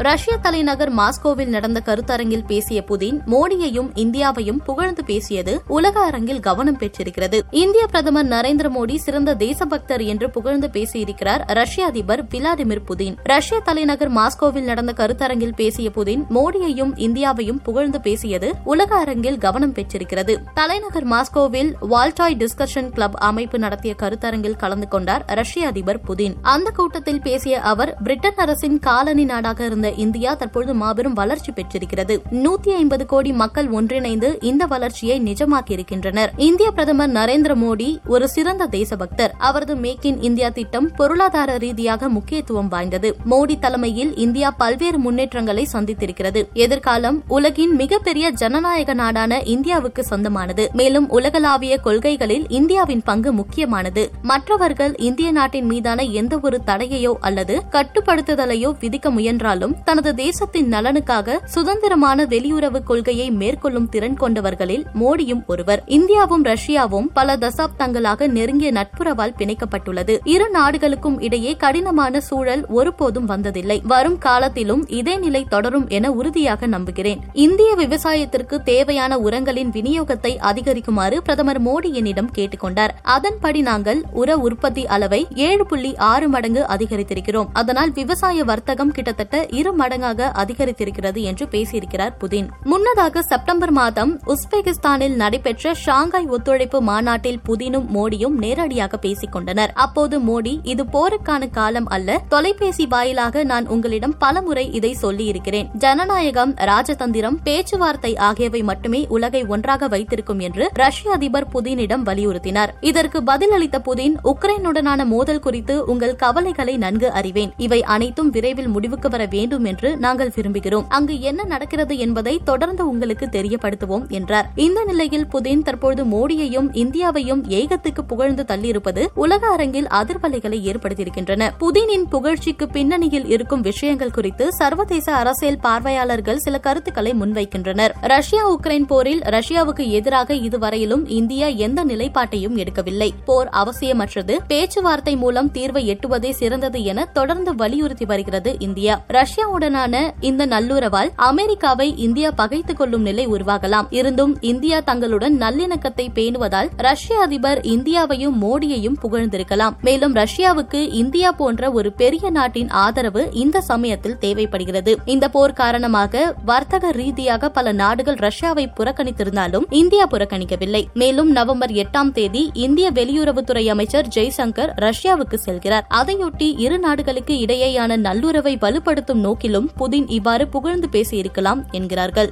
ரஷ்ய தலைநகர் மாஸ்கோவில் நடந்த கருத்தரங்கில் பேசிய புதின் மோடியையும் இந்தியாவையும் புகழ்ந்து பேசியது உலக அரங்கில் கவனம் பெற்றிருக்கிறது. இந்திய பிரதமர் நரேந்திர மோடி சிறந்த தேசபக்தர் என்று புகழ்ந்து பேசியிருக்கிறார் ரஷ்ய அதிபர் விளாடிமிர் புதின். ரஷ்ய தலைநகர் மாஸ்கோவில் நடந்த கருத்தரங்கில் பேசிய புதின் மோடியையும் இந்தியாவையும் புகழ்ந்து பேசியது உலக அரங்கில் கவனம் பெற்றிருக்கிறது. தலைநகர் மாஸ்கோவில் வால்டாய் டிஸ்கஷன் கிளப் அமைப்பு நடத்திய கருத்தரங்கில் கலந்து கொண்டார் ரஷ்ய அதிபர் புதின். அந்த கூட்டத்தில் பேசிய அவர் பிரிட்டன் அரசின் காலனி நாடாக இருந்த இந்தியா தற்பொழுது மாபெரும் வளர்ச்சி பெற்றிருக்கிறது. நூத்தி ஐம்பது கோடி மக்கள் ஒன்றிணைந்து இந்த வளர்ச்சியை நிஜமாக்கியிருக்கின்றனர். இந்திய பிரதமர் நரேந்திர மோடி ஒரு சிறந்த தேசபக்தர். அவரது மேக் இன் இந்தியா திட்டம் பொருளாதார ரீதியாக முக்கியத்துவம் வாய்ந்தது. மோடி தலைமையில் இந்தியா பல்வேறு முன்னேற்றங்களை சந்தித்திருக்கிறது. எதிர்காலம் உலகின் மிகப்பெரிய ஜனநாயக நாடான இந்தியாவுக்கு சொந்தமானது. மேலும் உலகளாவிய கொள்கைகளில் இந்தியாவின் பங்கு முக்கியமானது. மற்றவர்கள் இந்திய நாட்டின் மீதான எந்த ஒரு தடையையோ அல்லது கட்டுப்படுத்துதலையோ விதிக்க முயன்றாலும் தனது தேசத்தின் நலனுக்காக சுதந்திரமான வெளியுறவு கொள்கையை மேற்கொள்ளும் திறன் கொண்டவர்களில் மோடியும் ஒருவர். இந்தியாவும் ரஷ்யாவும் பல தசாப்தங்களாக நெருங்கிய நட்புறவால் பிணைக்கப்பட்டுள்ளது. இரு நாடுகளுக்கும் இடையே கடினமான சூழல் ஒருபோதும் வந்ததில்லை. வரும் காலத்திலும் இதே நிலை தொடரும் என உறுதியாக நம்புகிறேன். இந்திய விவசாயத்திற்கு தேவையான உரங்களின் விநியோகத்தை அதிகரிக்குமாறு பிரதமர் மோடி என்னிடம் கேட்டுக்கொண்டார். அதன்படி நாங்கள் உர உற்பத்தி அளவை ஏழு புள்ளி ஆறு மடங்கு அதிகரித்திருக்கிறோம். அதனால் விவசாய வர்த்தகம் கிட்டத்தட்ட இரு மடங்காக அதிகரித்திருக்கிறது என்று பேசியிருக்கிறார் புதின். முன்னதாக செப்டம்பர் மாதம் உஸ்பெகிஸ்தானில் நடைபெற்ற ஷாங்காய் ஒத்துழைப்பு மாநாட்டில் புதினும் மோடியும் நேரடியாக பேசிக் கொண்டனர் அப்போது மோடி இது போருக்கான காலம் அல்ல. தொலைபேசி வாயிலாக நான் உங்களிடம் பலமுறை இதை சொல்லியிருக்கிறேன். ஜனநாயகம் ராஜதந்திரம் பேச்சுவார்த்தை ஆகியவை மட்டுமே உலகை ஒன்றாக வைத்திருக்கும் என்று ரஷ்ய அதிபர் புதினிடம் வலியுறுத்தினார். இதற்கு பதிலளித்த புதின் உக்ரைனுடனான மோதல் குறித்து உங்கள் கவலைகளை நன்கு அறிவேன். இவை அனைத்தும் விரைவில் முடிவுக்கு வர வேண்டும் என்று நாங்கள் விரும்புகிறோம். அங்கு என்ன நடக்கிறது என்பதை தொடர்ந்து உங்களுக்கு தெரியப்படுத்துவோம் என்றார். இந்த நிலையில் புதின் தற்போது மோடியையும் இந்தியாவையும் ஏகத்துக்கு புகழ்ந்து தள்ளியிருப்பது உலக அரங்கில் அதிர்வலைகளை ஏற்படுத்தியிருக்கின்றன. புதினின் புகழ்ச்சிக்கு பின்னணியில் இருக்கும் விஷயங்கள் குறித்து சர்வதேச அரசியல் பார்வையாளர்கள் சில கருத்துக்களை முன்வைக்கின்றனர். ரஷ்யா உக்ரைன் போரில் ரஷ்யாவுக்கு எதிராக இதுவரையிலும் இந்தியா எந்த நிலைப்பாட்டையும் எடுக்கவில்லை. போர் அவசியமற்றது. பேச்சுவார்த்தை மூலம் தீர்வை எட்டுவதே சிறந்தது என தொடர்ந்து வலியுறுத்தி வருகிறது இந்தியா. ரஷ்யா சீனாவுடனான இந்த நல்லுறவால் அமெரிக்காவை இந்தியா பகைத்துக் கொள்ளும் நிலை உருவாகலாம். இருந்தும் இந்தியா தங்களுடன் நல்லிணக்கத்தை பேணுவதால் ரஷ்ய அதிபர் இந்தியாவையும் மோடியையும் புகழ்ந்திருக்கலாம். மேலும் ரஷ்யாவுக்கு இந்தியா போன்ற ஒரு பெரிய நாட்டின் ஆதரவு இந்த சமயத்தில் தேவைப்படுகிறது. இந்த போர் காரணமாக வர்த்தக ரீதியாக பல நாடுகள் ரஷ்யாவை புறக்கணித்திருந்தாலும் இந்தியா புறக்கணிக்கவில்லை. மேலும் நவம்பர் எட்டாம் தேதி இந்திய வெளியுறவுத்துறை அமைச்சர் ஜெய்சங்கர் ரஷ்யாவுக்கு செல்கிறார். அதையொட்டி இரு நாடுகளுக்கு இடையேயான நல்லுறவை வலுப்படுத்தும் போக்கிலும் புதின் இவ்வாறு புகழ்ந்து பேசியிருக்கலாம் என்கிறார்கள்.